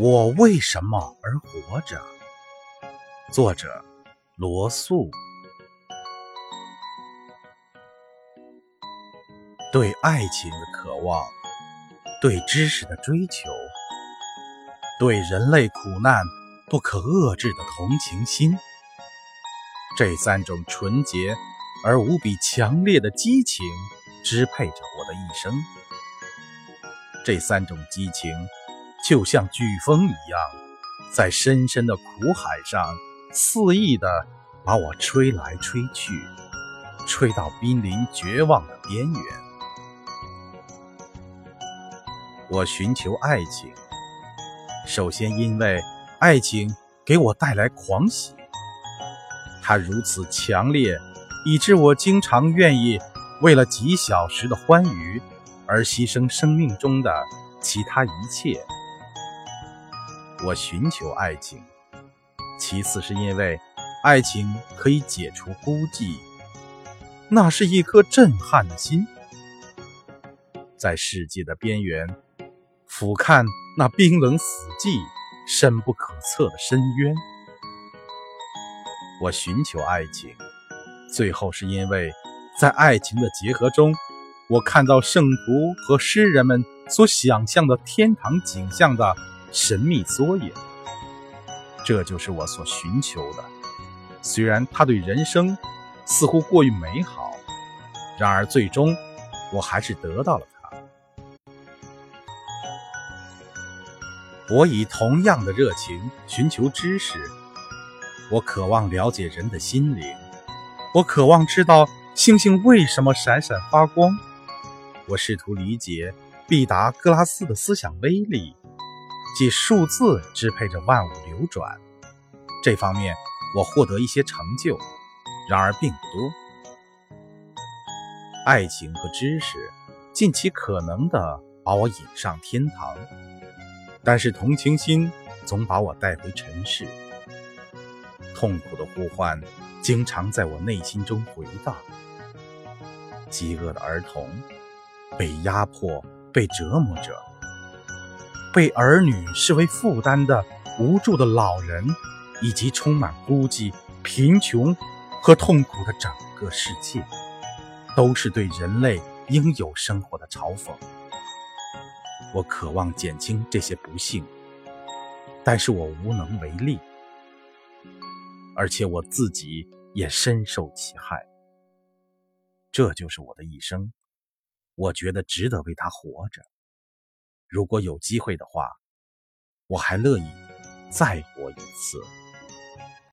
我为什么而活着？作者罗素。对爱情的渴望，对知识的追求，对人类苦难不可遏制的同情心，这三种纯洁而无比强烈的激情支配着我的一生。这三种激情。就像飓风一样，在深深的苦海上肆意地把我吹来吹去，吹到濒临绝望的边缘。我寻求爱情，首先因为爱情给我带来狂喜，它如此强烈，以致我经常愿意为了几小时的欢愉而牺牲生命中的其他一切。我寻求爱情，其次是因为爱情可以解除孤寂，那是一颗震撼的心，在世界的边缘俯瞰那冰冷死寂、深不可测的深渊。我寻求爱情，最后是因为在爱情的结合中，我看到圣徒和诗人们所想象的天堂景象的。神秘缩影，这就是我所寻求的。虽然他对人生似乎过于美好，然而最终我还是得到了他。我以同样的热情寻求知识，我渴望了解人的心灵，我渴望知道星星为什么闪闪发光，我试图理解毕达哥拉斯的思想威力。即数字支配着万物流转，这方面我获得一些成就，然而并不多。爱情和知识尽其可能地把我引上天堂，但是同情心总把我带回尘世。痛苦的呼唤经常在我内心中回荡。饥饿的儿童，被压迫、被折磨着。被儿女视为负担的无助的老人，以及充满孤寂、贫穷和痛苦的整个世界，都是对人类应有生活的嘲讽。我渴望减轻这些不幸，但是我无能为力，而且我自己也深受其害。这就是我的一生，我觉得值得为他活着。如果有机会的话，我还乐意再活一次。